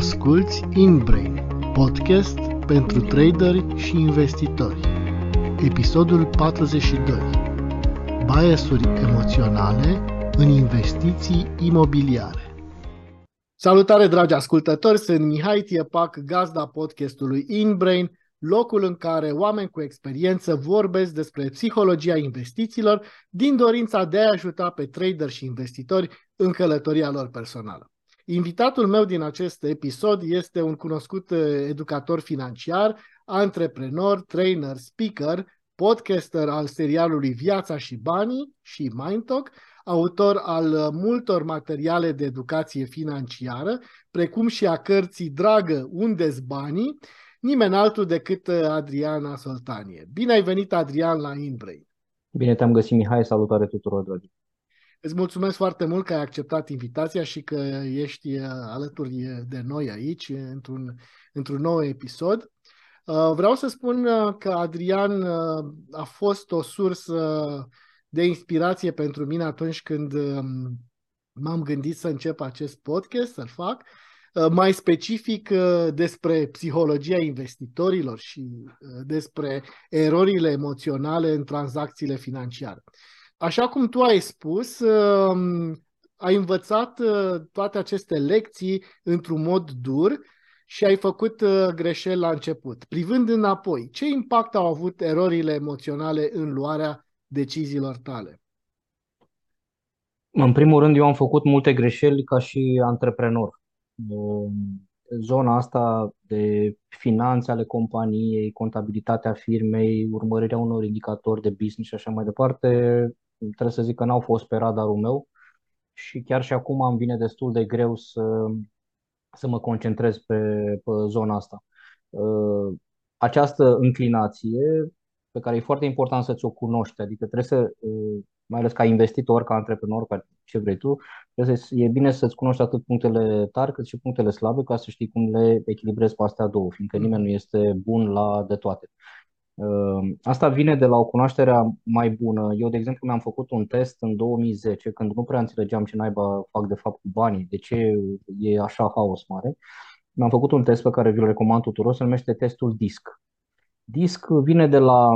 Asculți InBrain, podcast pentru traderi și investitori. Episodul 42. Biasuri emoționale în investiții imobiliare. Salutare dragi ascultători, sunt Mihai Tiepac, gazda podcastului InBrain, locul în care oameni cu experiență vorbesc despre psihologia investițiilor din dorința de a ajuta pe trader și investitori în călătoria lor personală. Invitatul meu din acest episod este un cunoscut eh, educator financiar, antreprenor, trainer, speaker, podcaster al serialului Viața și Banii și Mindtalk, autor al eh, multor materiale de educație financiară, precum și a cărții Dragă, unde banii, nimeni altul decât eh, Adriana Soltanie. Bine ai venit, Adrian, la Inbrain! Bine te-am găsit, Mihai, salutare tuturor, dragi! Îți mulțumesc foarte mult că ai acceptat invitația și că ești uh, alături de noi aici într-un, într-un nou episod. Uh, vreau să spun uh, că Adrian a fost o sursă de inspirație pentru mine atunci când um, m-am gândit să încep acest podcast, să-l fac, mai specific despre psihologia investitorilor și despre erorile emoționale în tranzacțiile financiare. Așa cum tu ai spus, um, ai învățat uh, toate aceste lecții într-un mod dur și ai făcut uh, greșeli la început. Privând înapoi, ce impact au avut erorile emoționale în luarea deciziilor tale? În primul rând, eu am făcut multe greșeli ca și antreprenor. Um, zona asta de finanțe ale companiei, contabilitatea firmei, urmărirea unor indicatori de business și așa mai departe, trebuie să zic că n-au fost pe radarul meu și chiar și acum îmi vine destul de greu să, să mă concentrez pe, pe zona asta. Uh, această înclinație pe care e foarte important să ți-o cunoști, adică trebuie să, uh, mai ales ca investitor, ca antreprenor, ca ce vrei tu, trebuie să, e bine să-ți cunoști atât punctele tari cât și punctele slabe ca să știi cum le echilibrezi pe astea două, fiindcă nimeni nu este bun la de toate. Ehm, asta vine de la o cunoaștere mai bună. Eu, de exemplu, mi-am făcut un test în 2010, când nu prea înțelegeam ce naiba fac de fapt cu banii, de ce e așa haos mare. Mi-am făcut un test pe care vi-l recomand tuturor, se numește testul DISC. DISC vine de la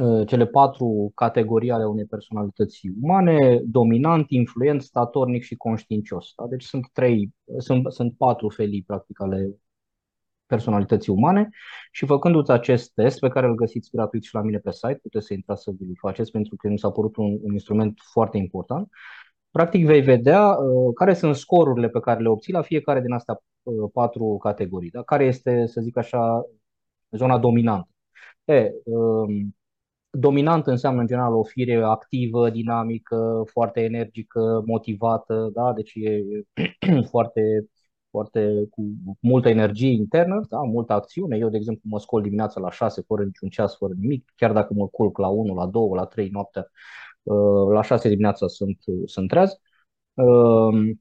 ă, cele patru categorii ale unei personalități umane, dominant, influent, statornic și conștiincios. Da? Deci sunt trei, sunt, sunt patru felii practic ale personalității umane și făcându-ți acest test pe care îl găsiți gratuit și la mine pe site, puteți să intrați să vi faceți pentru că mi s-a părut un, un instrument foarte important. Practic vei vedea uh, care sunt scorurile pe care le obții la fiecare din astea uh, patru categorii. Da? Care este, să zic așa, zona dominantă. E, uh, dominant înseamnă în general o fire activă, dinamică, foarte energică, motivată, da? deci e foarte foarte cu multă energie internă, da, multă acțiune. Eu, de exemplu, mă scol dimineața la 6 fără niciun ceas, fără nimic, chiar dacă mă culc la 1, la 2, la 3 noaptea, uh, la 6 dimineața sunt, sunt treaz. Uh,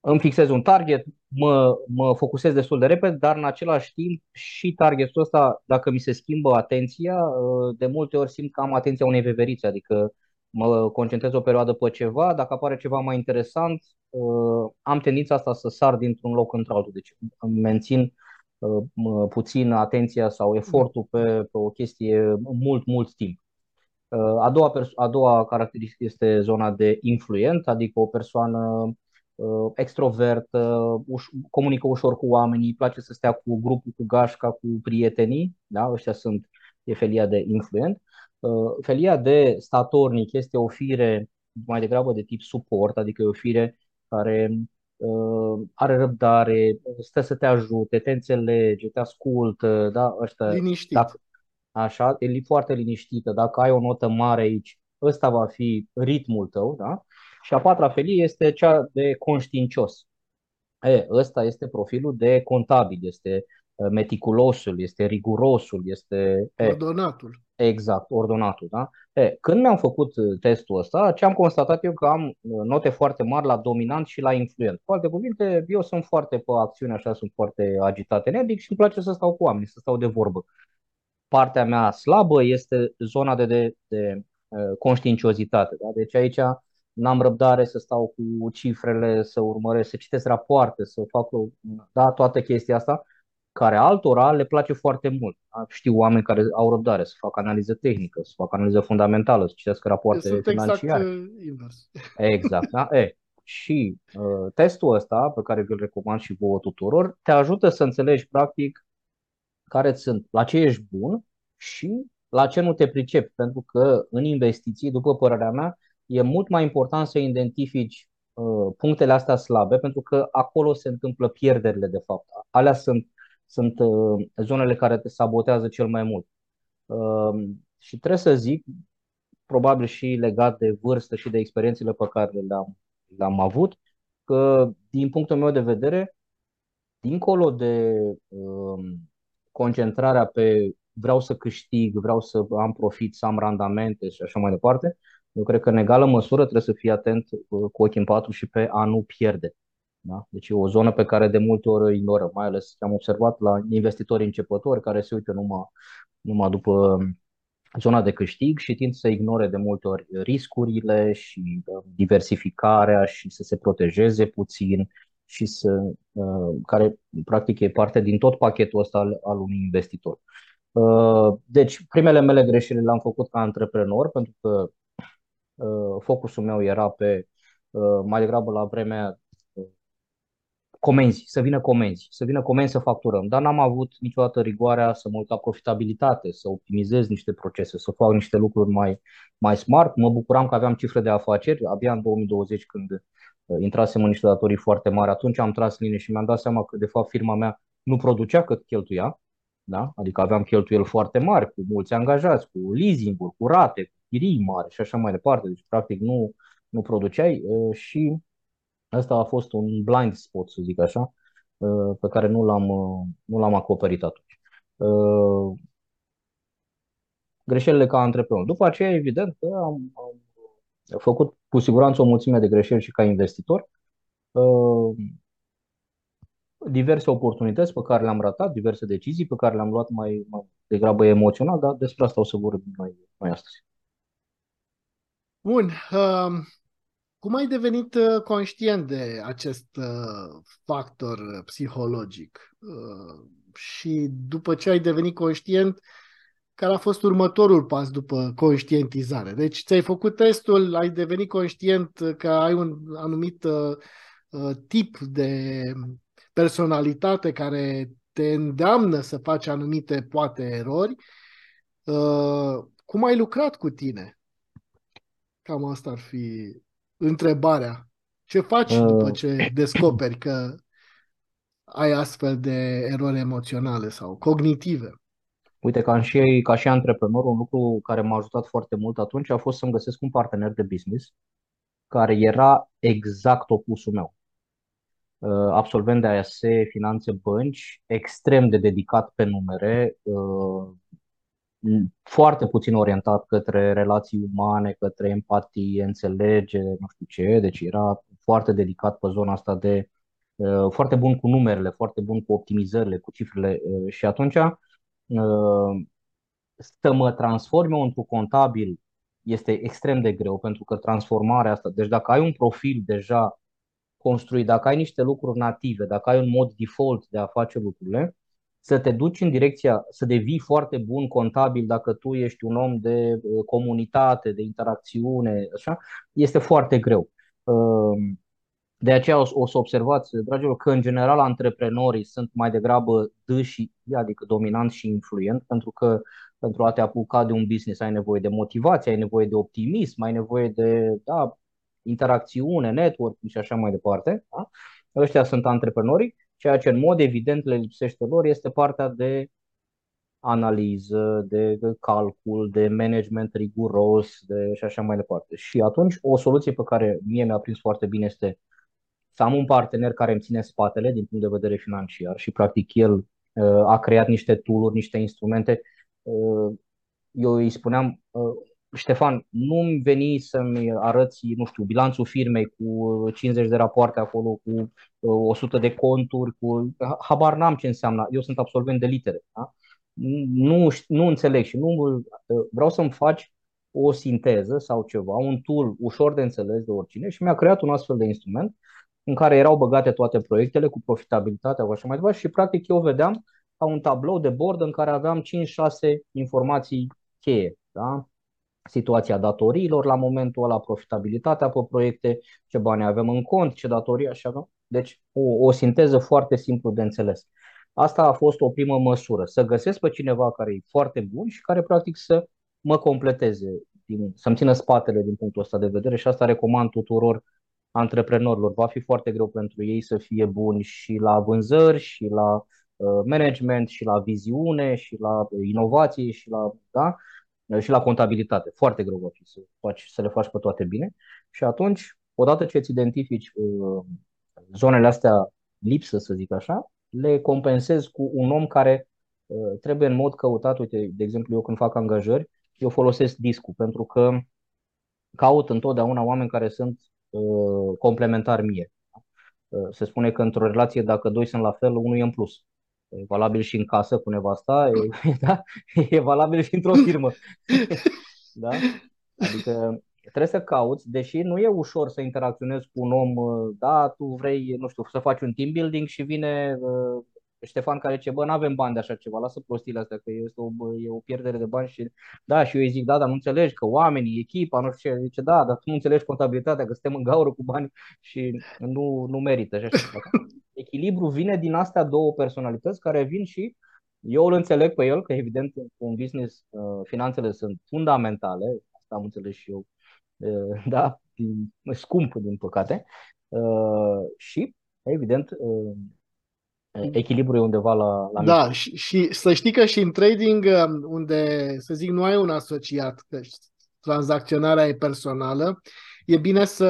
îmi fixez un target, mă, mă focusez destul de repede, dar în același timp și targetul ăsta, dacă mi se schimbă atenția, uh, de multe ori simt că am atenția unei veverițe, adică mă concentrez o perioadă pe ceva, dacă apare ceva mai interesant, uh, am tendința asta să sar dintr-un loc într-altul. Deci mențin uh, puțin atenția sau efortul pe, pe o chestie mult, mult timp. Uh, a doua, a doua caracteristică este zona de influent, adică o persoană extrovertă, uș- comunică ușor cu oamenii, îi place să stea cu grupul, cu gașca, cu prietenii, da? ăștia sunt, e felia de influent. Uh, felia de statornic este o fire mai degrabă de tip suport, adică e o fire care uh, are răbdare, stă să te ajute, te înțelege, te ascultă, da, ăștia, Liniștit. Dacă, așa, e foarte liniștită. Dacă ai o notă mare aici, ăsta va fi ritmul tău, da? Și a patra felie este cea de conștiincios. E, ăsta este profilul de contabil, este uh, meticulosul, este rigurosul, este... E, ordonatul. Exact, ordonatul. Da? E, când mi-am făcut uh, testul ăsta, ce am constatat eu că am uh, note foarte mari la dominant și la influent. Cu alte cuvinte, eu sunt foarte pe acțiune, așa, sunt foarte agitat, energic și îmi place să stau cu oameni, să stau de vorbă. Partea mea slabă este zona de, de, de uh, conștiinciozitate. Da? Deci aici n-am răbdare să stau cu cifrele, să urmăresc, să citesc rapoarte, să fac da, toată chestia asta, care altora le place foarte mult. Da? Știu oameni care au răbdare să facă analiză tehnică, să facă analiză fundamentală, să citească rapoarte Sunt financiare. exact uh, invers. Exact, da? E, și uh, testul ăsta, pe care vi-l recomand și vouă tuturor, te ajută să înțelegi practic care sunt, la ce ești bun și la ce nu te pricepi. Pentru că în investiții, după părerea mea, e mult mai important să identifici uh, punctele astea slabe, pentru că acolo se întâmplă pierderile, de fapt. Alea sunt, sunt uh, zonele care te sabotează cel mai mult. Uh, și trebuie să zic, probabil și legat de vârstă și de experiențele pe care le-am, le-am avut, că din punctul meu de vedere, dincolo de uh, concentrarea pe vreau să câștig, vreau să am profit, să am randamente și așa mai departe, eu cred că în egală măsură trebuie să fii atent uh, cu ochii în patru și pe a nu pierde. Da? Deci e o zonă pe care de multe ori o ignoră, mai ales am observat la investitori începători care se uită numai, numai după zona de câștig și tind să ignore de multe ori riscurile și uh, diversificarea și să se protejeze puțin și să, uh, care practic e parte din tot pachetul ăsta al, al unui investitor. Deci, primele mele greșeli le-am făcut ca antreprenor pentru că Uh, focusul meu era pe uh, mai degrabă la vremea uh, comenzi, să vină comenzi, să vină comenzi să facturăm. Dar n-am avut niciodată rigoarea să mă uit la profitabilitate, să optimizez niște procese, să fac niște lucruri mai, mai smart. Mă bucuram că aveam cifre de afaceri. Abia în 2020, când intrasem în niște datorii foarte mari, atunci am tras linie și mi-am dat seama că, de fapt, firma mea nu producea cât cheltuia. Da? Adică aveam cheltuieli foarte mari, cu mulți angajați, cu leasing-uri, cu rate, cu chirii mari și așa mai departe. Deci, practic, nu, nu produceai și asta a fost un blind spot, să zic așa, pe care nu l-am, nu l-am acoperit atunci. Greșelile ca antreprenor. După aceea, evident că am, am făcut cu siguranță o mulțime de greșeli și ca investitor diverse oportunități pe care le-am ratat, diverse decizii pe care le-am luat mai, mai degrabă emoțional, dar despre asta o să vorbim noi, noi astăzi. Bun. Uh, cum ai devenit uh, conștient de acest uh, factor psihologic? Uh, și după ce ai devenit conștient, care a fost următorul pas după conștientizare? Deci ți-ai făcut testul, ai devenit conștient că ai un anumit uh, uh tip de personalitate care te îndeamnă să faci anumite, poate, erori. Uh, cum ai lucrat cu tine? Cam asta ar fi întrebarea. Ce faci uh. după ce descoperi că ai astfel de erori emoționale sau cognitive? Uite, ca și, ca și antreprenor, un lucru care m-a ajutat foarte mult atunci a fost să-mi găsesc un partener de business care era exact opusul meu. Uh, absolvent de AS, finanțe, bănci, extrem de dedicat pe numere, uh, foarte puțin orientat către relații umane, către empatie, înțelegere, nu știu ce, deci era foarte dedicat pe zona asta de uh, foarte bun cu numerele, foarte bun cu optimizările, cu cifrele și atunci să mă transform eu într-un contabil este extrem de greu pentru că transformarea asta, deci dacă ai un profil deja construit, dacă ai niște lucruri native, dacă ai un mod default de a face lucrurile, să te duci în direcția să devii foarte bun contabil dacă tu ești un om de uh, comunitate, de interacțiune, așa, este foarte greu. Um, de aceea o, să observați, dragilor, că în general antreprenorii sunt mai degrabă dâși, adică dominant și influent, pentru că pentru a te apuca de un business ai nevoie de motivație, ai nevoie de optimism, ai nevoie de da, interacțiune, network și așa mai departe. Da? Ăștia sunt antreprenorii, ceea ce în mod evident le lipsește lor este partea de analiză, de calcul, de management riguros de, și așa mai departe. Și atunci o soluție pe care mie mi-a prins foarte bine este să am un partener care îmi ține spatele din punct de vedere financiar și practic el uh, a creat niște tool niște instrumente. Uh, eu îi spuneam, uh, Ștefan, nu-mi veni să-mi arăți, nu știu, bilanțul firmei cu 50 de rapoarte acolo, cu 100 uh, de conturi, cu... Habar n-am ce înseamnă. Eu sunt absolvent de litere. Da? Nu, nu înțeleg și nu uh, vreau să-mi faci o sinteză sau ceva, un tool ușor de înțeles de oricine și mi-a creat un astfel de instrument în care erau băgate toate proiectele cu profitabilitatea și așa mai departe și practic eu vedeam ca un tablou de bord în care aveam 5-6 informații cheie. Da? Situația datoriilor la momentul ăla, profitabilitatea pe proiecte, ce bani avem în cont, ce datorii, așa. Deci o, o sinteză foarte simplu de înțeles. Asta a fost o primă măsură, să găsesc pe cineva care e foarte bun și care practic să mă completeze, din, să-mi țină spatele din punctul ăsta de vedere și asta recomand tuturor antreprenorilor. Va fi foarte greu pentru ei să fie buni și la vânzări, și la uh, management, și la viziune, și la inovație, și la, da? Și la contabilitate. Foarte greu va fi să, faci, să le faci pe toate bine. Și atunci, odată ce îți identifici uh, zonele astea lipsă, să zic așa, le compensezi cu un om care uh, trebuie în mod căutat. Uite, de exemplu, eu când fac angajări, eu folosesc discul pentru că caut întotdeauna oameni care sunt uh, complementari mie. Uh, se spune că într-o relație, dacă doi sunt la fel, unul e în plus. E valabil și în casă cu nevasta, e, da? e valabil și într-o firmă. da? Adică trebuie să cauți, deși nu e ușor să interacționezi cu un om, uh, da, tu vrei, nu știu, să faci un team building și vine uh, Ștefan care zice, bă, nu avem bani de așa ceva, lasă prostiile astea, că este o, e o pierdere de bani și da, și eu îi zic, da, dar nu înțelegi că oamenii, echipa, nu știu ce, zice, da, dar tu nu înțelegi contabilitatea, că suntem în gaură cu bani și nu, nu merită. Și așa. Echilibru vine din astea două personalități care vin și eu îl înțeleg pe el, că evident un business uh, finanțele sunt fundamentale, asta am înțeles și eu, uh, da, din, scump din păcate, uh, și evident echilibru e undeva la, la Da, și, și să știi că și în trading, um, unde, să zic, nu ai un asociat, că tranzacționarea e personală, e bine să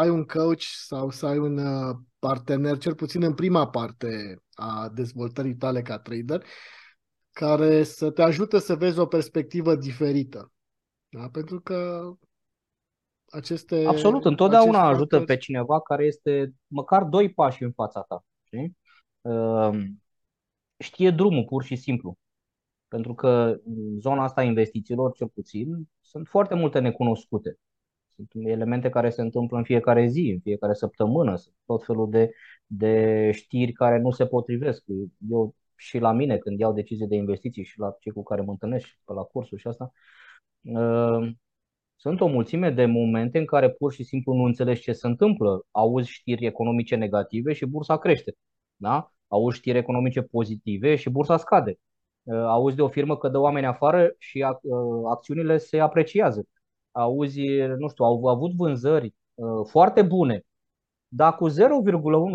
ai un coach sau să ai un uh, partener, cel puțin în prima parte a dezvoltării tale ca trader, care să te ajute să vezi o perspectivă diferită. Da? Pentru că aceste. Absolut, întotdeauna ajută factori... pe cineva care este măcar doi pași în fața ta. Știi? Ehm, știe drumul pur și simplu. Pentru că în zona asta a investițiilor, cel puțin, sunt foarte multe necunoscute. Sunt elemente care se întâmplă în fiecare zi, în fiecare săptămână, sunt tot felul de, de știri care nu se potrivesc. Eu și la mine, când iau decizie de investiții și la cei cu care mă întâlnesc și pe la cursuri și asta, ehm, sunt o mulțime de momente în care pur și simplu nu înțelegi ce se întâmplă. Auzi știri economice negative și bursa crește. Da? auzi știri economice pozitive și bursa scade. Uh, auzi de o firmă că dă oameni afară și uh, acțiunile se apreciază. Auzi, nu știu, au avut vânzări uh, foarte bune, dar cu 0,1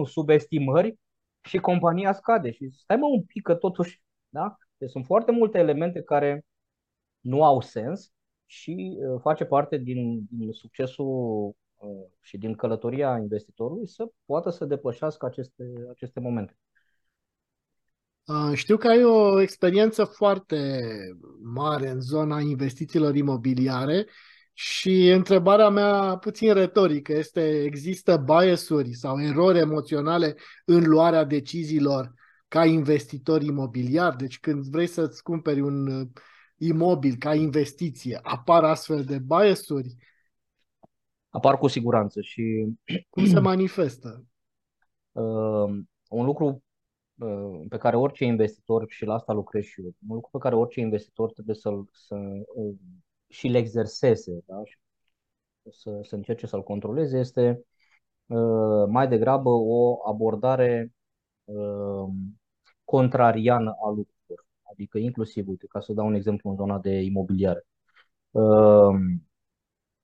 subestimări și compania scade. Și stai mă un pic că totuși, da? Deci sunt foarte multe elemente care nu au sens și face parte din, din succesul și din călătoria investitorului să poată să depășească aceste, aceste momente. Știu că ai o experiență foarte mare în zona investițiilor imobiliare și întrebarea mea puțin retorică este există biasuri sau erori emoționale în luarea deciziilor ca investitor imobiliar? Deci când vrei să-ți cumperi un uh, imobil ca investiție, apar astfel de biasuri? Apar cu siguranță și... Cum se manifestă? Uh, un lucru pe care orice investitor, și la asta lucrez și eu, un lucru pe care orice investitor trebuie să-l să, și le exerseze, da? și să, să încerce să-l controleze, este uh, mai degrabă o abordare uh, contrariană a lucrurilor. Adică inclusiv, uite, ca să dau un exemplu în zona de imobiliare. Uh,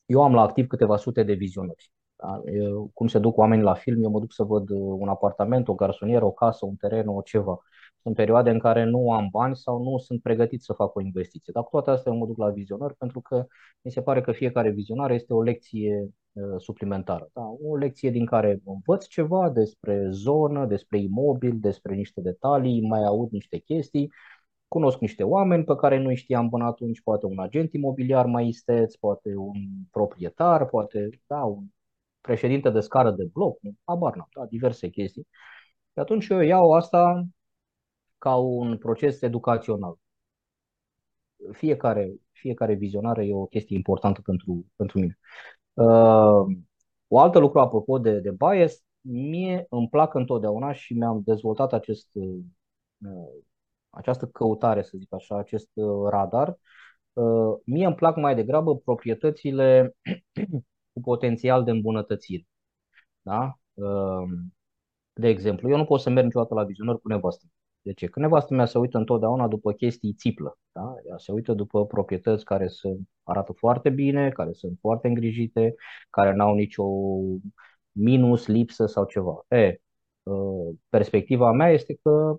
eu am la activ câteva sute de vizionări. Da? Eu, cum se duc oamenii la film, eu mă duc să văd uh, un apartament, o garsonieră, o casă, un teren, o ceva. Sunt perioade în care nu am bani sau nu sunt pregătit să fac o investiție. Dar cu toate astea eu mă duc la vizionar pentru că mi se pare că fiecare vizionar este o lecție uh, suplimentară. Da? O lecție din care învăț ceva despre zonă, despre imobil, despre niște detalii, mai aud niște chestii, cunosc niște oameni pe care nu știam până atunci, poate un agent imobiliar mai isteț, poate un proprietar, poate da, un președinte de scară de bloc, habar n-am, da, diverse chestii. Și atunci eu iau asta ca un proces educațional. fiecare, fiecare vizionare e o chestie importantă pentru, pentru mine. Uh, o altă lucru apropo de, de bias, mie îmi plac întotdeauna și mi-am dezvoltat acest, uh, această căutare, să zic așa, acest uh, radar. Uh, mie îmi plac mai degrabă proprietățile cu potențial de îmbunătățire. Da? Uh, de exemplu, eu nu pot să merg niciodată la vizionări cu nevastă. De ce? Că nevastă mea se uită întotdeauna după chestii țiplă. Da? Ea se uită după proprietăți care se arată foarte bine, care sunt foarte îngrijite, care n-au nicio minus, lipsă sau ceva. E, uh, perspectiva mea este că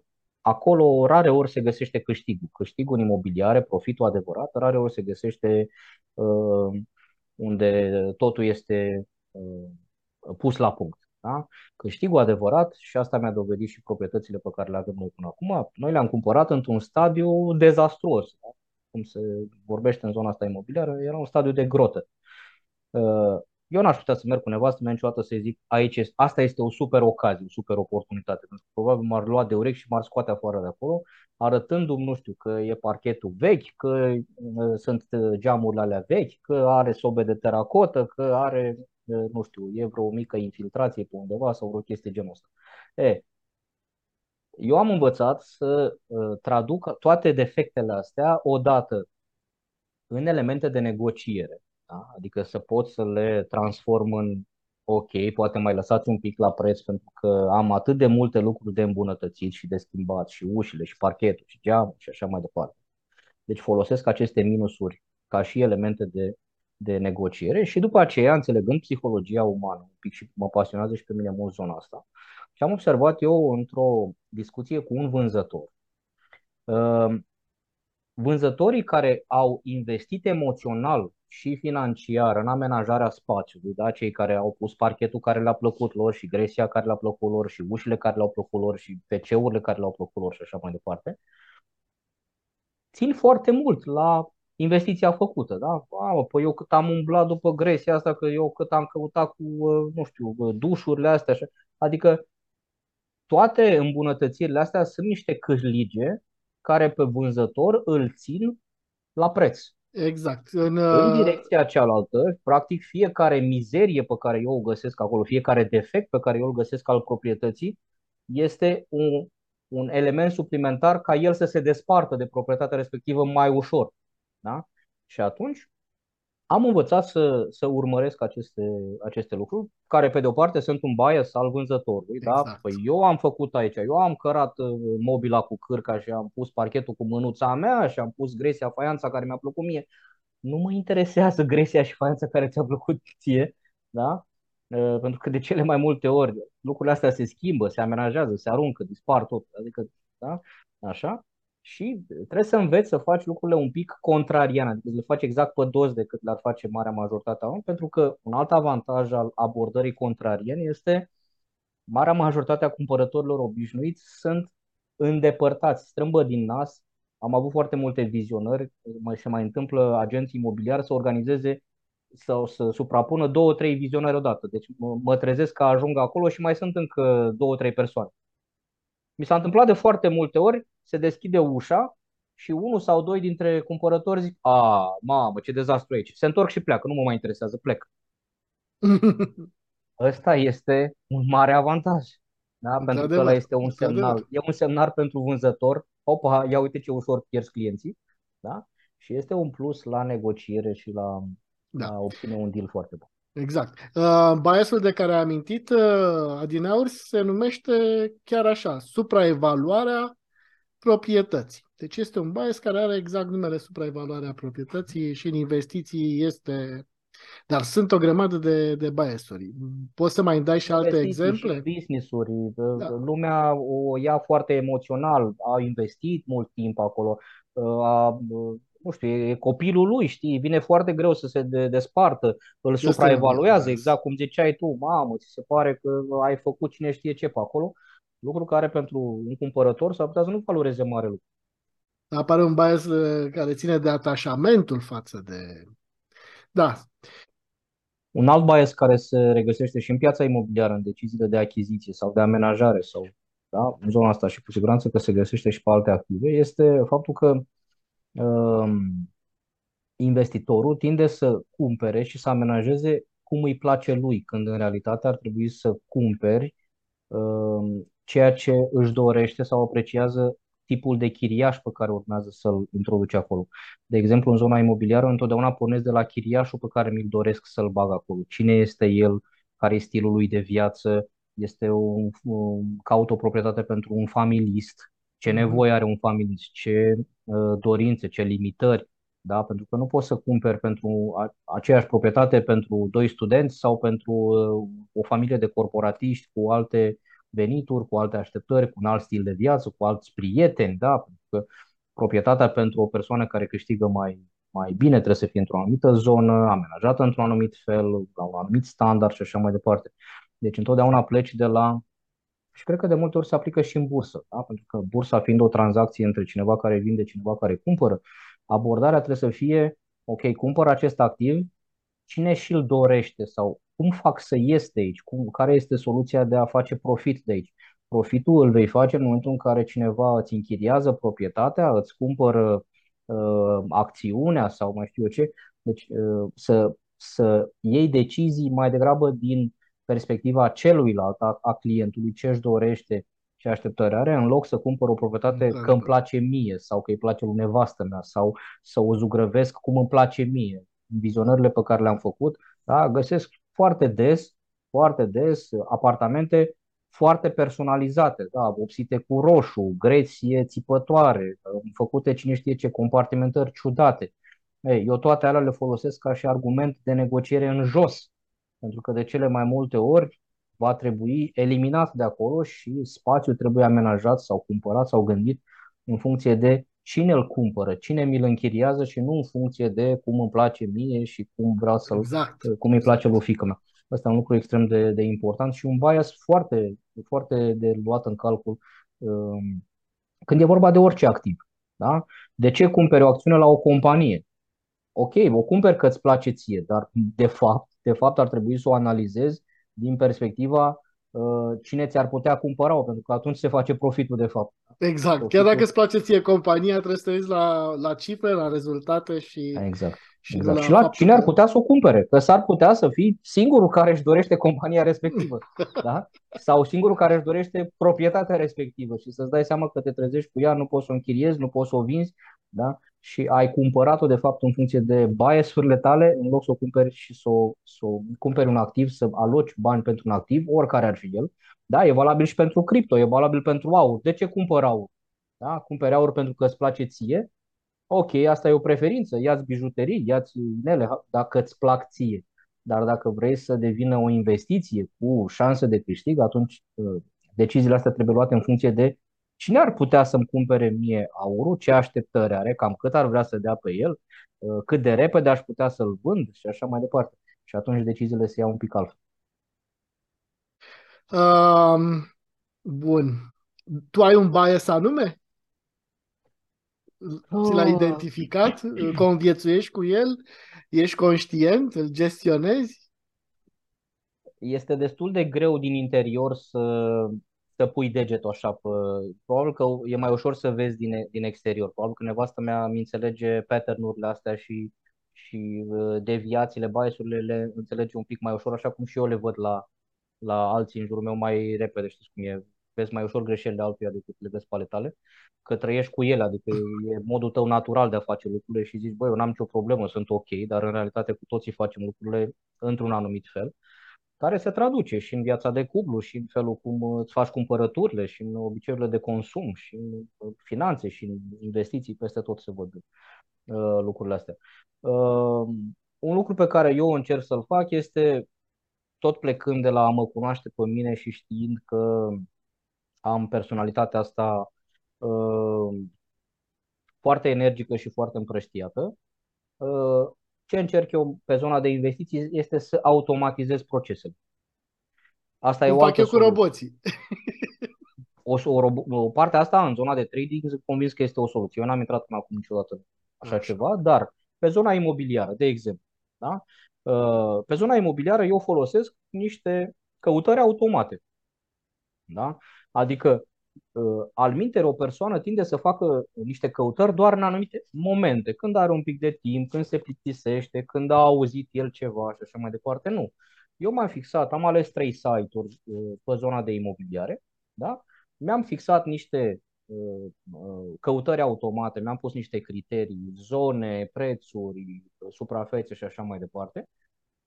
acolo rare ori se găsește câștigul. Câștigul în imobiliare, profitul adevărat, rare ori se găsește uh, unde totul este uh, pus la punct. Da? Câștigul adevărat, și asta mi-a dovedit și proprietățile pe care le avem noi până acum, noi le-am cumpărat într-un stadiu dezastruos. Da? Cum se vorbește în zona asta imobiliară, era un stadiu de grotă. Uh, eu n-aș putea să merg cu nevastă mea niciodată să zic aici este, asta este o super ocazie, o super oportunitate. Pentru că probabil m-ar lua de urechi și m-ar scoate afară de acolo, arătându-mi, nu știu, că e parchetul vechi, că uh, sunt uh, geamurile alea vechi, că are sobe de teracotă, că are nu știu, e vreo mică infiltrație pe undeva sau vreo chestie genul ăsta. E, eu am învățat să uh, traduc toate defectele astea odată în elemente de negociere. Da? Adică să pot să le transform în ok, poate mai lăsați un pic la preț pentru că am atât de multe lucruri de îmbunătățit și de schimbat și ușile și parchetul și geamul și așa mai departe. Deci folosesc aceste minusuri ca și elemente de de negociere și după aceea, înțelegând psihologia umană un pic și mă pasionează și pe mine mult zona asta, și am observat eu într-o discuție cu un vânzător. Ehm, vânzătorii care au investit emoțional și financiar în amenajarea spațiului, da? cei care au pus parchetul care le-a plăcut lor și gresia care le-a plăcut lor și ușile care le-au plăcut lor și PC-urile care le-au plăcut lor și așa mai departe, țin foarte mult la investiția făcută, da? Mamă, păi eu cât am umblat după gresia asta, că eu cât am căutat cu, uh, nu știu, uh, dușurile astea, așa. adică toate îmbunătățirile astea sunt niște cârlige care pe vânzător îl țin la preț. Exact. În, în uh, direcția cealaltă, practic fiecare mizerie pe care eu o găsesc acolo, fiecare defect pe care eu îl găsesc al proprietății, este un, un element suplimentar ca el să se despartă de proprietatea respectivă mai ușor. Da? Și atunci am învățat să, să urmăresc aceste, aceste lucruri, care pe de o parte sunt un bias al vânzătorului. Da? Exact. Da? Păi eu am făcut aici, eu am cărat uh, mobila cu cârca și am pus parchetul cu mânuța mea și am pus gresia, faianța care mi-a plăcut mie. Nu mă interesează gresia și faianța care ți-a plăcut ție, da? Uh, pentru că de cele mai multe ori lucrurile astea se schimbă, se amenajează, se aruncă, dispar tot. Adică, da? Așa? Și trebuie să înveți să faci lucrurile un pic contrarian, adică să le faci exact pe dos decât le-ar face marea majoritate a oamenilor, pentru că un alt avantaj al abordării contrariene este marea majoritate a cumpărătorilor obișnuiți sunt îndepărtați, strâmbă din nas. Am avut foarte multe vizionări, mai se mai întâmplă agenții imobiliari să organizeze sau să suprapună două, trei vizionări odată. Deci mă, mă trezesc că ajung acolo și mai sunt încă două, trei persoane. Mi s-a întâmplat de foarte multe ori, se deschide ușa și unul sau doi dintre cumpărători zic, a, mamă, ce dezastru aici. Se întorc și pleacă, nu mă mai interesează, plec. Ăsta este un mare avantaj. Da? Pentru că ăla este un semnal. E un semnal pentru vânzător. Opa, ia uite ce ușor pierzi clienții. Da? Și este un plus la negociere și la, da. la obține un deal foarte bun. Exact. Uh, biasul de care am amintit uh, adineauri se numește chiar așa, supraevaluarea proprietății. Deci este un bias care are exact numele supraevaluarea proprietății și în investiții este... Dar sunt o grămadă de, de biasuri. Poți să mai dai și alte exemple? Și business-uri. Da. Lumea o ia foarte emoțional. A investit mult timp acolo. A nu știu, e copilul lui, știi, vine foarte greu să se de, despartă, îl este supraevaluează, exact cum ziceai tu, mamă, ți se pare că ai făcut cine știe ce pe acolo, lucru care pentru un cumpărător s-ar putea să nu valoreze mare lucru. Apare un bias uh, care ține de atașamentul față de... Da. Un alt bias care se regăsește și în piața imobiliară, în deciziile de achiziție sau de amenajare sau da, în zona asta și cu siguranță că se găsește și pe alte active, este faptul că um, investitorul tinde să cumpere și să amenajeze cum îi place lui, când în realitate ar trebui să cumperi um, ceea ce își dorește sau apreciază tipul de chiriaș pe care urmează să-l introduce acolo. De exemplu, în zona imobiliară, întotdeauna pornesc de la chiriașul pe care mi-l doresc să-l bag acolo. Cine este el, care e stilul lui de viață, este un, un, caut o proprietate pentru un familist, ce mhm. nevoie are un familist, ce uh, dorințe, ce limitări, da? pentru că nu poți să cumperi pentru aceeași proprietate pentru doi studenți sau pentru uh, o familie de corporatiști cu alte venituri, cu alte așteptări, cu un alt stil de viață, cu alți prieteni, da? pentru că proprietatea pentru o persoană care câștigă mai, mai bine trebuie să fie într-o anumită zonă, amenajată într-un anumit fel, la un anumit standard și așa mai departe. Deci întotdeauna pleci de la și cred că de multe ori se aplică și în bursă, da? pentru că bursa fiind o tranzacție între cineva care vinde, cineva care cumpără, abordarea trebuie să fie, ok, cumpăr acest activ, cine și-l dorește sau cum fac să ies de aici, cum, care este soluția de a face profit de aici. Profitul îl vei face în momentul în care cineva îți închiriază proprietatea, îți cumpără uh, acțiunea sau mai știu eu ce. Deci uh, să, să iei decizii mai degrabă din perspectiva celuilalt, a, a clientului, ce își dorește, ce așteptări are, în loc să cumpăr o proprietate că îmi place mie sau că îi place lui nevastă mea sau să o zugrăvesc cum îmi place mie. Vizionările pe care le-am făcut, da, găsesc foarte des, foarte des apartamente foarte personalizate, da, vopsite cu roșu, greție țipătoare, făcute cine știe ce compartimentări ciudate. Ei, eu toate alea le folosesc ca și argument de negociere în jos, pentru că de cele mai multe ori va trebui eliminat de acolo și spațiul trebuie amenajat sau cumpărat sau gândit în funcție de cine îl cumpără, cine mi-l închiriază și nu în funcție de cum îmi place mie și cum vreau să exact. cum îi place lui fică mea. Asta e un lucru extrem de, de important și un bias foarte, foarte de luat în calcul um, când e vorba de orice activ. Da? De ce cumperi o acțiune la o companie? Ok, o cumperi că îți place ție, dar de fapt, de fapt ar trebui să o analizezi din perspectiva uh, cine ți-ar putea cumpăra-o, pentru că atunci se face profitul de fapt. Exact. Profitul... Chiar dacă îți place ție compania, trebuie să te uiți la, la cifre, la rezultate și... Exact. Și, exact. la, și la cine ar putea să o cumpere? Că s-ar putea să fii singurul care își dorește compania respectivă. da? Sau singurul care își dorește proprietatea respectivă și să-ți dai seama că te trezești cu ea, nu poți să o închiriezi, nu poți să o vinzi da? și ai cumpărat-o de fapt în funcție de bias-urile tale, în loc să o cumperi și să o, să o cumperi un activ, să aloci bani pentru un activ, oricare ar fi el. Da, e valabil și pentru cripto, e valabil pentru aur. De ce cumpăr aur? Da? Cumperi aur pentru că îți place ție, ok, asta e o preferință, ia-ți bijuterii, ia-ți inele, dacă îți plac ție. Dar dacă vrei să devină o investiție cu șanse de câștig, atunci uh, deciziile astea trebuie luate în funcție de cine ar putea să-mi cumpere mie aurul, ce așteptări are, cam cât ar vrea să dea pe el, uh, cât de repede aș putea să-l vând și așa mai departe. Și atunci deciziile se iau un pic altfel. Um, bun. Tu ai un bias anume? ți l-ai oh. identificat, conviețuiești cu el, ești conștient, îl gestionezi? Este destul de greu din interior să, să pui degetul așa pe... Probabil că e mai ușor să vezi din, din exterior. Probabil că nevastă mea mi înțelege pattern-urile astea și, și uh, deviațiile, bias-urile le înțelege un pic mai ușor, așa cum și eu le văd la, la alții în jurul meu mai repede, știți cum e, vezi mai ușor greșelile altuia decât le vezi pe ale tale că trăiești cu ele, adică e modul tău natural de a face lucrurile și zici, băi, eu n-am nicio problemă, sunt ok, dar în realitate cu toții facem lucrurile într-un anumit fel, care se traduce și în viața de cuplu, și în felul cum îți faci cumpărăturile, și în obiceiurile de consum, și în finanțe, și în investiții, peste tot se văd uh, lucrurile astea. Uh, un lucru pe care eu încerc să-l fac este tot plecând de la a mă cunoaște pe mine și știind că am personalitatea asta Uh, foarte energică și foarte împrăștiată. Uh, ce încerc eu pe zona de investiții este să automatizez procesele. Asta Cum e o fac eu cu roboții. O, o, o parte asta în zona de trading sunt convins că este o soluție. Eu n-am intrat până acum niciodată așa, așa ceva, dar pe zona imobiliară, de exemplu, da? Uh, pe zona imobiliară eu folosesc niște căutări automate. Da? Adică Uh, al minte, o persoană tinde să facă niște căutări doar în anumite momente, când are un pic de timp, când se plictisește, când a auzit el ceva și așa mai departe. Nu. Eu m-am fixat, am ales trei site-uri uh, pe zona de imobiliare, da? mi-am fixat niște uh, căutări automate, mi-am pus niște criterii, zone, prețuri, suprafețe și așa mai departe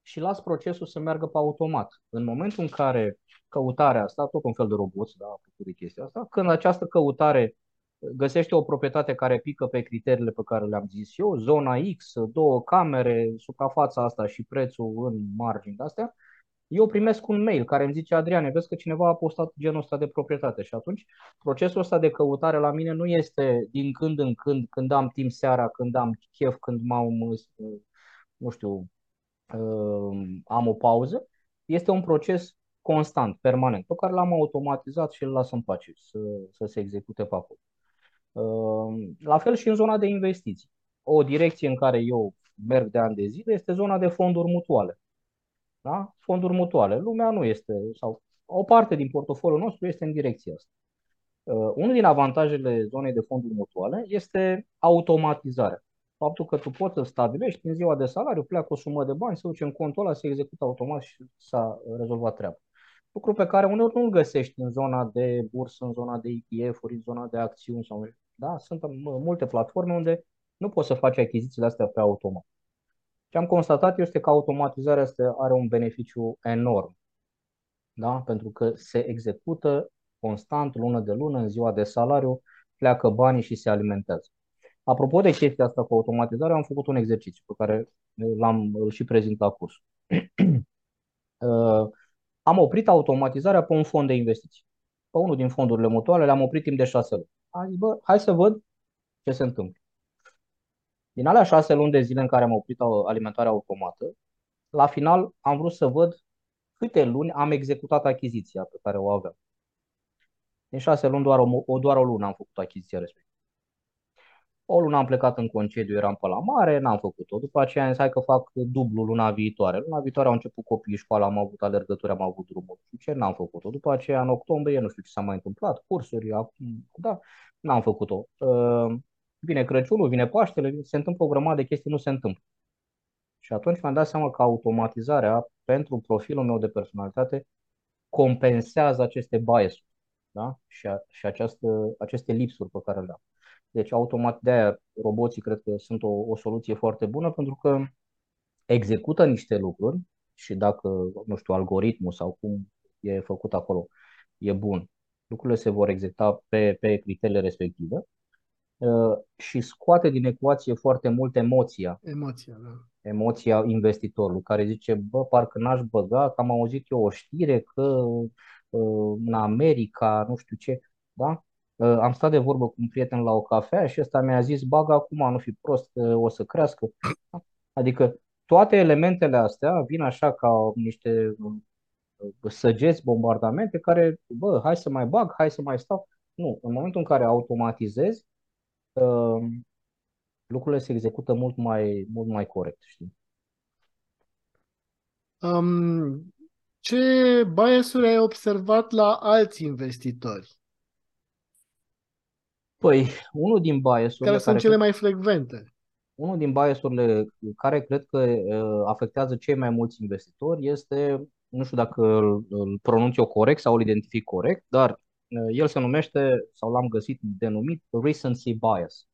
și las procesul să meargă pe automat. În momentul în care căutarea asta, tot un fel de robot, da, de chestia asta, când această căutare găsește o proprietate care pică pe criteriile pe care le-am zis eu, zona X, două camere, suprafața asta și prețul în margini de astea, eu primesc un mail care îmi zice, Adriane, vezi că cineva a postat genul ăsta de proprietate și atunci procesul ăsta de căutare la mine nu este din când în când, când am timp seara, când am chef, când m-am, nu știu, am o pauză, este un proces constant, permanent, pe care l-am automatizat și îl las în pace să, să se execute pe acolo. La fel și în zona de investiții. O direcție în care eu merg de ani de zile este zona de fonduri mutuale. Da? Fonduri mutuale. Lumea nu este, sau o parte din portofoliul nostru este în direcția asta. Uh, unul din avantajele zonei de fonduri mutuale este automatizarea faptul că tu poți să stabilești în ziua de salariu, pleacă o sumă de bani, se duce în contul ăla, se execută automat și s-a rezolvat treaba. Lucru pe care uneori nu-l găsești în zona de bursă, în zona de ETF-uri, în zona de acțiuni. Sau, da? Sunt multe platforme unde nu poți să faci achizițiile astea pe automat. Ce am constatat este că automatizarea asta are un beneficiu enorm. Da? Pentru că se execută constant, lună de lună, în ziua de salariu, pleacă banii și se alimentează. Apropo de chestia asta cu automatizarea, am făcut un exercițiu pe care l-am și prezentat la curs. Uh, am oprit automatizarea pe un fond de investiții. Pe unul din fondurile mutuale le-am oprit timp de șase luni. Am zis, bă, hai să văd ce se întâmplă. Din alea șase luni de zile în care am oprit alimentarea automată, la final am vrut să văd câte luni am executat achiziția pe care o aveam. Din șase luni, doar o, doar o lună am făcut achiziția respectivă. O lună am plecat în concediu, eram pe la mare, n-am făcut-o. După aceea am zis, hai că fac dublu luna viitoare. Luna viitoare au început copiii școala, am avut alergături, am avut drumuri. Și ce n-am făcut-o. După aceea, în octombrie, nu știu ce s-a mai întâmplat, cursuri, acum, da, n-am făcut-o. Uh, vine Crăciunul, vine Paștele, se întâmplă o grămadă de chestii, nu se întâmplă. Și atunci mi-am dat seama că automatizarea pentru profilul meu de personalitate compensează aceste bias da? și, a, și această, aceste lipsuri pe care le am. Deci automat de aia roboții cred că sunt o, o soluție foarte bună pentru că execută niște lucruri și dacă, nu știu, algoritmul sau cum e făcut acolo e bun, lucrurile se vor executa pe, pe criteriile respective uh, și scoate din ecuație foarte mult emoția. Emoția, da. Emoția investitorului care zice, bă, parcă n-aș băga, că am auzit eu o știre că uh, în America, nu știu ce, da? Uh, am stat de vorbă cu un prieten la o cafea și ăsta mi-a zis, bagă acum, nu fi prost, uh, o să crească. Adică toate elementele astea vin așa ca niște uh, săgeți, bombardamente care, bă, hai să mai bag, hai să mai stau. Nu, în momentul în care automatizezi, lucrurile se execută mult mai, mult mai corect, știi? Um, ce bias-uri ai observat la alți investitori? Păi, unul din biasurile care sunt cele mai frecvente. Unul din biasurile care cred că uh, afectează cei mai mulți investitori este, nu știu dacă îl, îl pronunț eu corect sau îl identific corect, dar uh, el se numește, sau l-am găsit denumit, recency bias.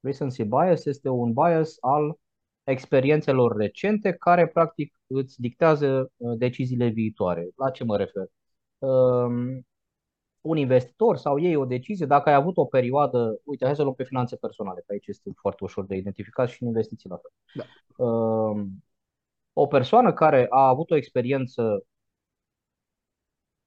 Recency bias este un bias al experiențelor recente care practic îți dictează uh, deciziile viitoare. La ce mă refer? Um, un investitor sau iei o decizie, dacă ai avut o perioadă, uite, hai să luăm pe finanțe personale, că aici este foarte ușor de identificat și în investiții la fel. Da. Um, o persoană care a avut o experiență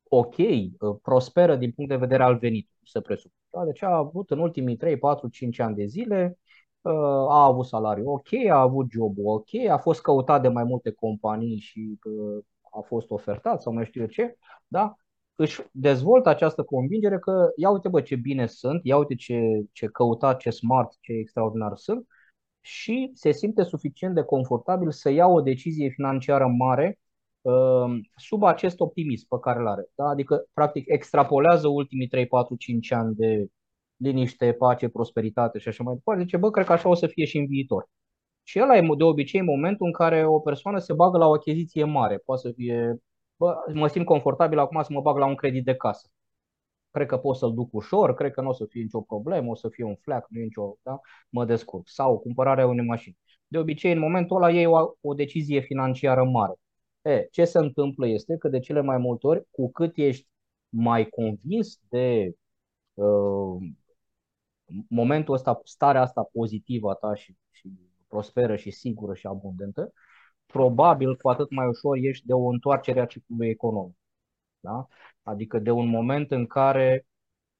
ok, uh, prosperă din punct de vedere al venitului, să presupun. Da? Deci a avut în ultimii 3, 4, 5 ani de zile, uh, a avut salariu ok, a avut job ok, a fost căutat de mai multe companii și uh, a fost ofertat sau mai știu eu ce, da? Își dezvoltă această convingere că ia uite bă ce bine sunt, ia uite ce, ce căutat, ce smart, ce extraordinar sunt și se simte suficient de confortabil să ia o decizie financiară mare sub acest optimism pe care îl are. Da? Adică, practic, extrapolează ultimii 3, 4, 5 ani de liniște, pace, prosperitate și așa mai departe. Zice, bă, cred că așa o să fie și în viitor. Și ăla e de obicei momentul în care o persoană se bagă la o achiziție mare. Poate să fie, bă, mă simt confortabil acum să mă bag la un credit de casă. Cred că pot să-l duc ușor, cred că nu o să fie nicio problemă, o să fie un flac, nu e nicio, da? mă descurc. Sau cumpărarea unei mașini. De obicei, în momentul ăla ei o, o decizie financiară mare. E, ce se întâmplă este că de cele mai multe ori, cu cât ești mai convins de uh, momentul ăsta, starea asta pozitivă a ta și, și prosperă și sigură și abundentă, probabil cu atât mai ușor ești de o întoarcere a ciclului economic. Da? Adică de un moment în care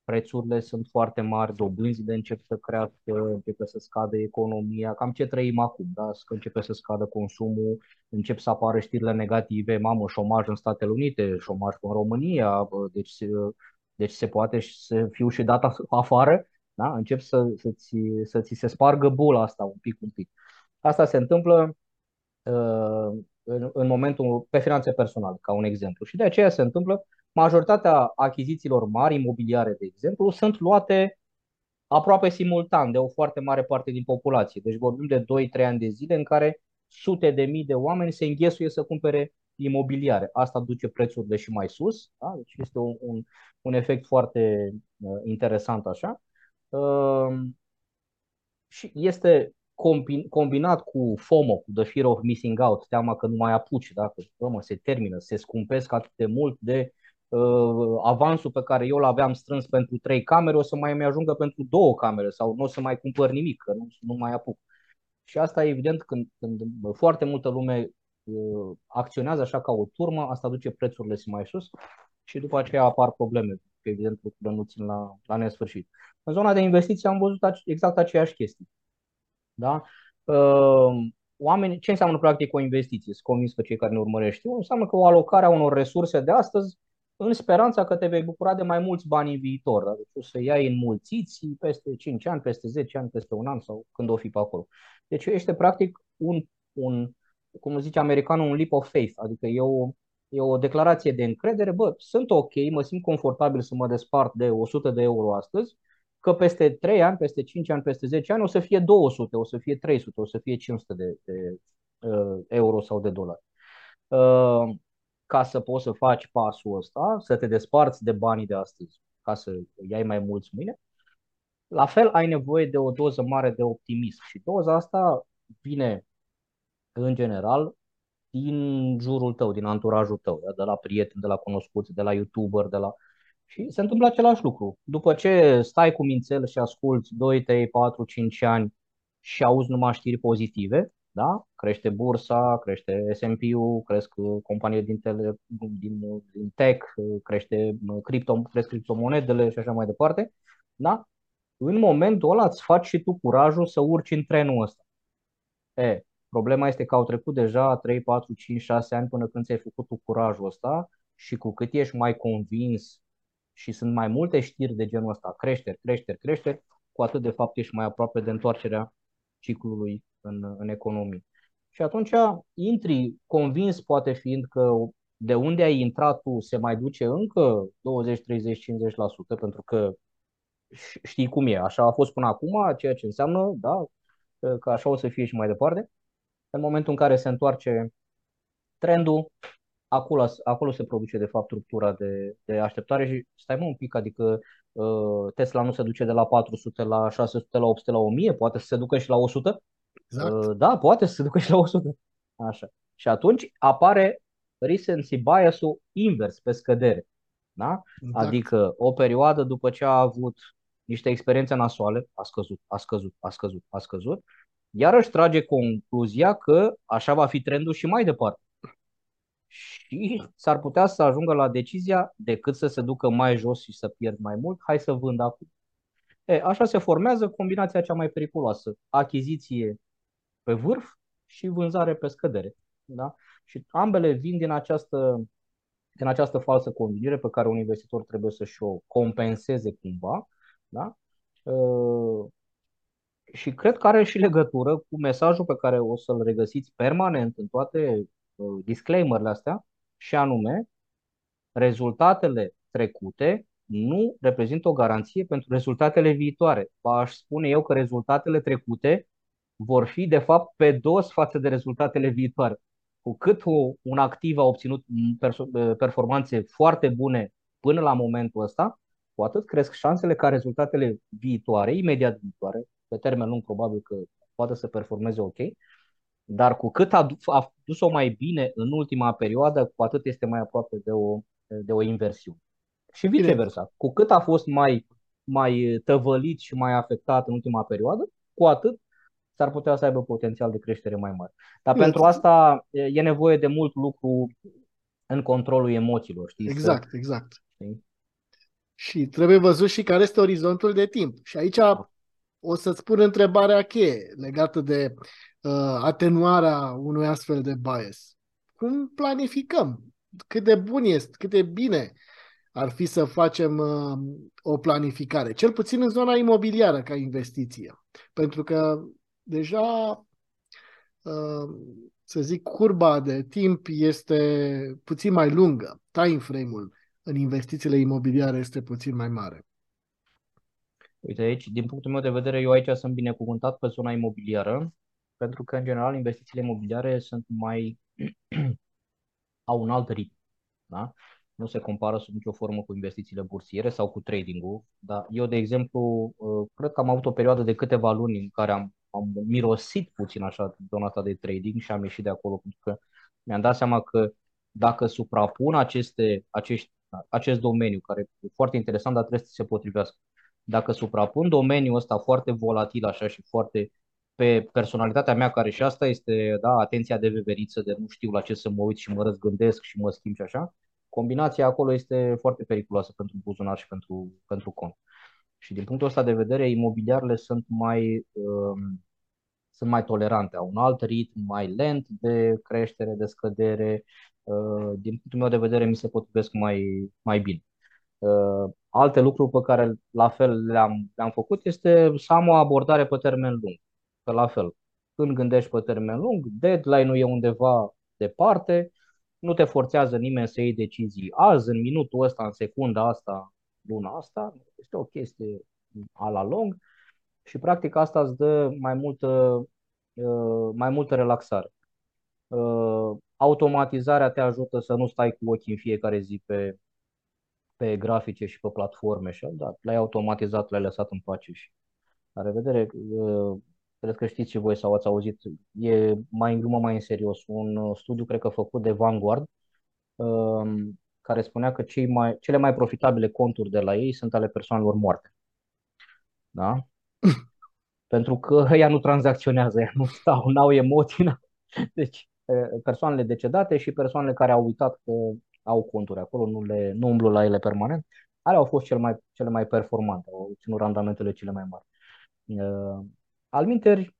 prețurile sunt foarte mari, dobânzile încep să crească, începe să scadă economia, cam ce trăim acum, da? că începe să scadă consumul, încep să apară știrile negative, mamă, șomaj în Statele Unite, șomaj în România, deci, deci se poate să fiu și data afară, da? încep să, să, ți, să ți se spargă bula asta un pic, un pic. Asta se întâmplă uh, în, în momentul pe finanțe personale, ca un exemplu. Și de aceea se întâmplă majoritatea achizițiilor mari, imobiliare, de exemplu, sunt luate aproape simultan de o foarte mare parte din populație. Deci vorbim de 2-3 ani de zile în care sute de mii de oameni se înghesuie să cumpere imobiliare. Asta duce prețurile și mai sus. Da? Deci este un, un, un efect foarte uh, interesant așa. Uh, și este combinat cu FOMO, cu The Fear of Missing Out, teama că nu mai apuci, da? că mă, se termină, se scumpesc atât de mult de uh, avansul pe care eu l-aveam strâns pentru trei camere, o să mai mi ajungă pentru două camere sau nu o să mai cumpăr nimic, că nu, nu mai apuc. Și asta evident când, când foarte multă lume uh, acționează așa ca o turmă, asta duce prețurile și mai sus și după aceea apar probleme, că evident lucrurile nu țin la, la nesfârșit. În zona de investiții am văzut exact aceeași chestie. Da? Uh, oameni, ce înseamnă practic o investiție? Sunt convins că cei care ne urmăresc știu. Înseamnă că o alocare a unor resurse de astăzi în speranța că te vei bucura de mai mulți bani în viitor. Da? Deci o să iai înmulțiți peste 5 ani, peste 10 ani, peste un an sau când o fi pe acolo. Deci este practic un, un cum zice americanul, un leap of faith, adică e o, e o declarație de încredere, bă, sunt ok, mă simt confortabil să mă despart de 100 de euro astăzi, că peste 3 ani, peste 5 ani, peste 10 ani o să fie 200, o să fie 300, o să fie 500 de, de uh, euro sau de dolari. Uh, ca să poți să faci pasul ăsta, să te desparți de banii de astăzi, ca să iai mai mulți mâine, la fel ai nevoie de o doză mare de optimism și doza asta vine în general din jurul tău, din anturajul tău, de la prieteni, de la cunoscuți, de la youtuber, de la... Și se întâmplă același lucru. După ce stai cu mințel și asculți 2, 3, 4, 5 ani și auzi numai știri pozitive, da? crește bursa, crește S&P-ul, cresc uh, companiile din, tele, din, uh, din tech, uh, crește cripto, cresc criptomonedele și așa mai departe. Da? În momentul ăla îți faci și tu curajul să urci în trenul ăsta. E, problema este că au trecut deja 3, 4, 5, 6 ani până când ți-ai făcut tu curajul ăsta și cu cât ești mai convins și sunt mai multe știri de genul ăsta, creșteri, creșteri, creșteri, cu atât de fapt ești mai aproape de întoarcerea ciclului în, în economie. Și atunci intri convins, poate fiind că de unde ai intrat tu se mai duce încă 20, 30, 50%, pentru că știi cum e, așa a fost până acum, ceea ce înseamnă, da, că așa o să fie și mai departe. În momentul în care se întoarce trendul, acolo, acolo se produce de fapt ruptura de, de așteptare și stai mă un pic, adică uh, Tesla nu se duce de la 400 la 600 la 800 la 1000, poate să se ducă și la 100? Exact. Uh, da, poate să se ducă și la 100. Așa. Și atunci apare recency bias-ul invers, pe scădere. Da? Exact. Adică o perioadă după ce a avut niște experiențe nasoale, a scăzut, a scăzut, a scăzut, a scăzut, iarăși trage concluzia că așa va fi trendul și mai departe. Și s-ar putea să ajungă la decizia decât să se ducă mai jos și să pierd mai mult, hai să vând acum. E, așa se formează combinația cea mai periculoasă. Achiziție pe vârf și vânzare pe scădere. Da? Și ambele vin din această, din această falsă convingere pe care un investitor trebuie să-și o compenseze cumva. Da? Uh, și cred că are și legătură cu mesajul pe care o să-l regăsiți permanent în toate uh, disclaimerele astea, și anume rezultatele trecute nu reprezintă o garanție pentru rezultatele viitoare. Aș spune eu că rezultatele trecute vor fi, de fapt, pe dos față de rezultatele viitoare. Cu cât un activ a obținut performanțe foarte bune până la momentul ăsta, cu atât cresc șansele ca rezultatele viitoare, imediat viitoare, pe termen lung probabil că poate să performeze ok, dar cu cât a, a dus-o mai bine în ultima perioadă, cu atât este mai aproape de o, de o inversiune. Și viceversa. Cu cât a fost mai, mai tăvălit și mai afectat în ultima perioadă, cu atât s-ar putea să aibă potențial de creștere mai mare. Dar Bine. pentru asta e nevoie de mult lucru în controlul emoțiilor. Știi? Exact, să, exact. Știi? Și trebuie văzut și care este orizontul de timp. Și aici o să-ți pun întrebarea cheie legată de uh, atenuarea unui astfel de bias. Cum planificăm? Cât de bun este, cât de bine ar fi să facem uh, o planificare, cel puțin în zona imobiliară ca investiție. Pentru că deja, uh, să zic, curba de timp este puțin mai lungă. Time frame-ul în investițiile imobiliare este puțin mai mare. Uite aici, din punctul meu de vedere, eu aici sunt binecuvântat pe zona imobiliară, pentru că, în general, investițiile imobiliare sunt mai au un alt ritm. Da? Nu se compară sub nicio formă cu investițiile bursiere sau cu trading-ul. Dar eu, de exemplu, uh, cred că am avut o perioadă de câteva luni în care am, am mirosit puțin așa zona asta de trading și am ieșit de acolo pentru că mi-am dat seama că dacă suprapun aceste, acești, acest domeniu, care e foarte interesant, dar trebuie să se potrivească, dacă suprapun domeniul ăsta foarte volatil așa și foarte pe personalitatea mea, care și asta este da, atenția de veveriță, de nu știu la ce să mă uit și mă răzgândesc și mă schimb și așa, combinația acolo este foarte periculoasă pentru buzunar și pentru, pentru cont. Și din punctul ăsta de vedere, imobiliarele sunt mai, um, sunt mai tolerante, au un alt ritm mai lent de creștere, de scădere. Uh, din punctul meu de vedere, mi se potrivesc mai, mai bine. Uh, alte lucruri pe care la fel le-am, le-am făcut este să am o abordare pe termen lung. Că la fel, când gândești pe termen lung, deadline-ul e undeva departe, nu te forțează nimeni să iei decizii azi, în minutul ăsta, în secunda asta, luna asta. Este o chestie a la lung și practic asta îți dă mai multă, uh, mai multă relaxare. Uh, automatizarea te ajută să nu stai cu ochii în fiecare zi pe, pe grafice și pe platforme și da, le-ai automatizat, le-ai lăsat în pace și la revedere. Uh, cred că știți și voi sau ați auzit, e mai în glumă, mai în serios. Un uh, studiu, cred că făcut de Vanguard, um, care spunea că cei mai, cele mai profitabile conturi de la ei sunt ale persoanelor moarte. Da? Pentru că ea nu tranzacționează, ea nu stau, nu au emoții. N-au. Deci, persoanele decedate și persoanele care au uitat că au conturi acolo, nu, le, nu umblu la ele permanent, alea au fost cel mai, cele mai performante, au obținut randamentele cele mai mari. Uh, Alminteri,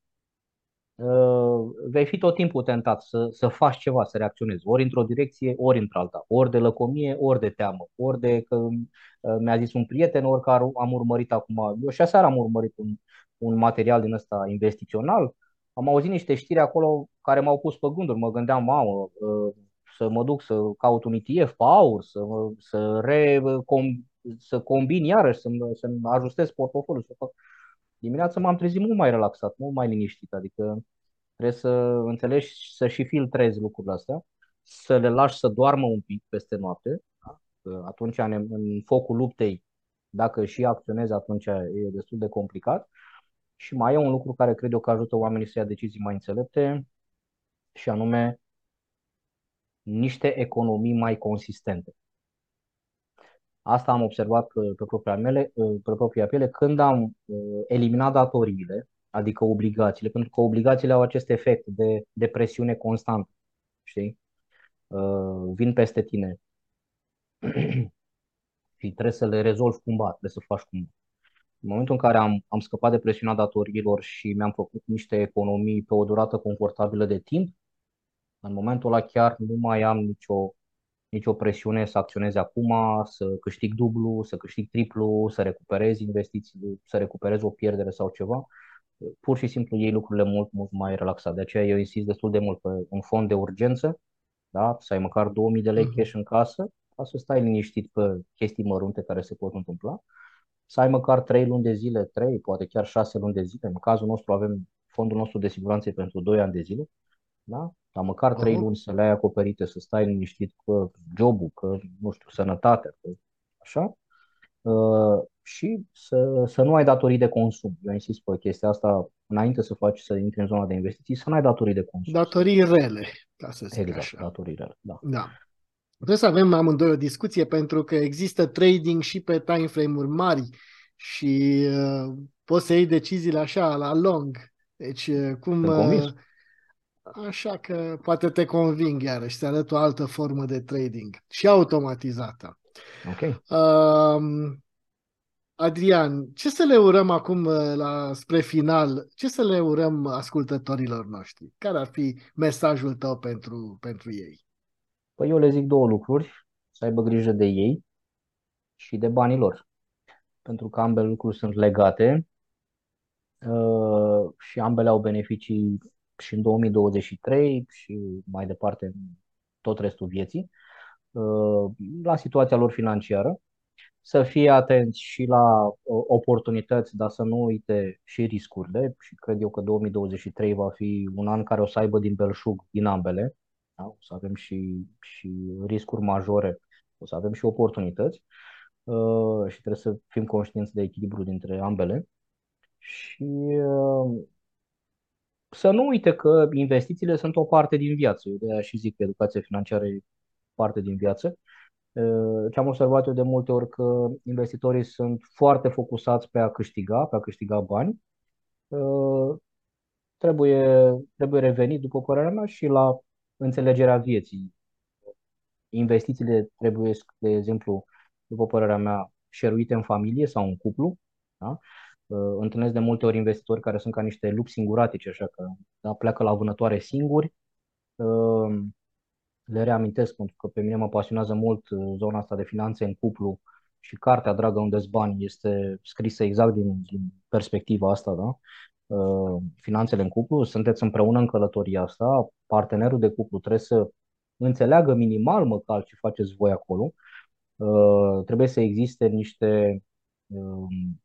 uh, vei fi tot timpul tentat să, să faci ceva, să reacționezi, ori într-o direcție, ori într-alta, ori de lăcomie, ori de teamă, ori de că uh, mi-a zis un prieten, ori că am urmărit acum, eu și aseară am urmărit un, un material din ăsta investițional, am auzit niște știri acolo care m-au pus pe gânduri, mă gândeam, mamă, uh, să mă duc să caut un ETF pe aur, să, să, re, com, să combin iarăși, să, să ajustez portofoliul, să fac dimineața m-am trezit mult mai relaxat, mult mai liniștit, adică trebuie să înțelegi să și filtrezi lucrurile astea, să le lași să doarmă un pic peste noapte, da? Că atunci în, în focul luptei, dacă și acționezi, atunci e destul de complicat. Și mai e un lucru care cred eu că ajută oamenii să ia decizii mai înțelepte, și anume niște economii mai consistente. Asta am observat pe propria, mele, pe propria piele când am uh, eliminat datoriile, adică obligațiile, pentru că obligațiile au acest efect de, de presiune constantă. Știi? Uh, vin peste tine și trebuie să le rezolvi cumva, trebuie să faci cumva. În momentul în care am, am scăpat de presiunea datoriilor și mi-am făcut niște economii pe o durată confortabilă de timp, în momentul ăla chiar nu mai am nicio nicio presiune să acționezi acum, să câștig dublu, să câștig triplu, să recuperezi investiții, să recuperezi o pierdere sau ceva. Pur și simplu iei lucrurile mult, mult mai relaxat. De aceea eu insist destul de mult pe un fond de urgență da? să ai măcar 2000 de lei Mhm. cash în casă, ca să stai liniștit pe chestii mărunte care se pot întâmpla, să ai măcar 3 luni de zile, 3, poate chiar 6 luni de zile. În cazul nostru avem fondul nostru de siguranță pentru 2 ani de zile, da? Dar măcar 3 Aha. luni să le ai acoperite, să stai liniștit cu jobul, că, nu știu, sănătatea, că, așa, Uh, și să, să nu ai datorii de consum. Eu insist pe chestia asta, înainte să faci să intri în zona de investiții, să nu ai datorii de consum. Datorii rele, ca să zic Exact, așa. datorii rele, da. Da. Trebuie să avem amândoi o discuție pentru că există trading și pe time frame-uri mari și uh, poți să iei deciziile așa, la long. Deci, uh, cum... Sunt convins. Uh, așa că poate te conving iarăși, să arăt o altă formă de trading și automatizată. Ok. Um, Adrian, ce să le urăm acum uh, la, spre final? Ce să le urăm ascultătorilor noștri? Care ar fi mesajul tău pentru, pentru ei? Păi eu le zic două lucruri. Să aibă grijă de ei și de banii lor. Pentru că ambele lucruri sunt legate uh, și ambele au beneficii și în 2023 și mai departe în tot restul vieții uh, la situația lor financiară. Să fie atenți și la uh, oportunități, dar să nu uite și riscurile și cred eu că 2023 va fi un an care o să aibă din belșug din ambele. Da? O să avem și, și riscuri majore, o să avem și oportunități uh, și trebuie să fim conștienți de echilibru dintre ambele. Și uh, să nu uite că investițiile sunt o parte din viață. Eu de aia și zic că educația financiară e parte din viață. Uh, Ce am observat eu de multe ori că investitorii sunt foarte focusați pe a câștiga, pe a câștiga bani. Uh, Trebuie, trebuie revenit, după părerea mea, și la înțelegerea vieții. Investițiile trebuie, de exemplu, după părerea mea, șeruite în familie sau în cuplu. Da? Uh, Întâlnesc de multe ori investitori care sunt ca niște lupi singuratici, așa că da, pleacă la vânătoare singuri. Uh, Le reamintesc pentru că pe mine mă pasionează mult uh, zona asta de finanțe în cuplu și cartea Dragă unde bani este scrisă exact din, din perspectiva asta, da? Uh, Finanțele în cuplu, sunteți împreună în călătoria asta, partenerul de cuplu trebuie să înțeleagă minimal măcar ce faceți voi acolo. Uh, Trebuie să existe niște um,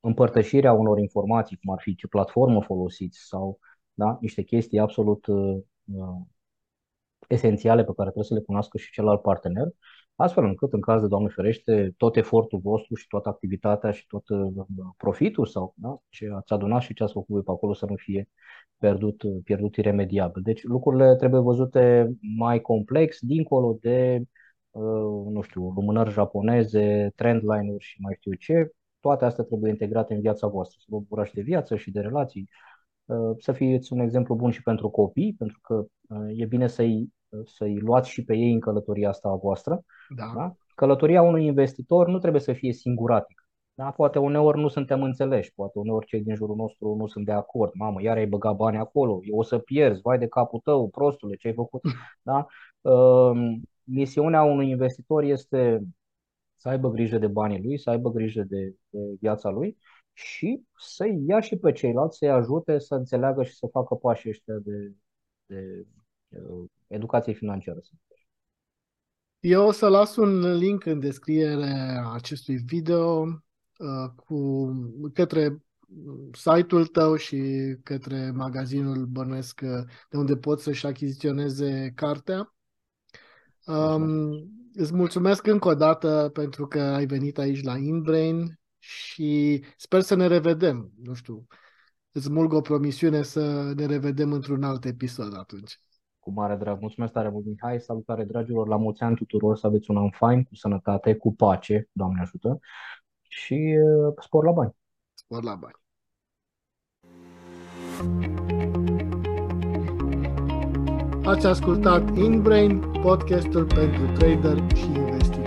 împărtășirea unor informații, cum ar fi ce platformă folosiți sau da, niște chestii absolut uh, uh, esențiale pe care trebuie să le cunoască și celălalt partener, astfel încât, în caz de Doamne ferește, tot efortul vostru și toată activitatea și tot uh, profitul sau da, ce ați adunat și ce ați făcut voi pe acolo să nu fie pierdut, pierdut iremediabil. Deci lucrurile trebuie văzute mai complex, dincolo de, uh, nu știu, lumânări japoneze, trendline-uri și mai știu ce. Toate astea trebuie integrate în viața voastră, să vă bucurați de viață și de relații, uh, să fiți un exemplu bun și pentru copii, pentru că uh, e bine să-i, să-i luați și pe ei în călătoria asta a voastră. Da. Da? Călătoria unui investitor nu trebuie să fie singuratică. Da? Poate uneori nu suntem înțeleși, poate uneori cei din jurul nostru nu sunt de acord. Mamă, iar ai băgat bani acolo, o să pierzi, vai de capul tău, prostule, ce ai făcut. Da? Uh, Misiunea unui investitor este să aibă grijă de banii lui, să aibă grijă de, de viața lui și să-i ia și pe ceilalți, să-i ajute să înțeleagă și să facă pașii ăștia de, de uh, educație financiară. Eu o să las un link în descriere a acestui video uh, cu către site-ul tău și către magazinul Bănuiesc uh, de unde poți să-și achiziționeze cartea. Um, îți mulțumesc încă o dată pentru că ai venit aici la InBrain și sper să ne revedem. Nu știu, îți mulg o promisiune să ne revedem într-un alt episod atunci. Cu mare drag. Mulțumesc tare mult, Mihai. Salutare, dragilor. La mulți ani tuturor. Să aveți un an fain, cu sănătate, cu pace, Doamne ajută. Și uh, spor la bani. Spor la bani. Ați ascultat InBrain, podcastul pentru trader și investitori.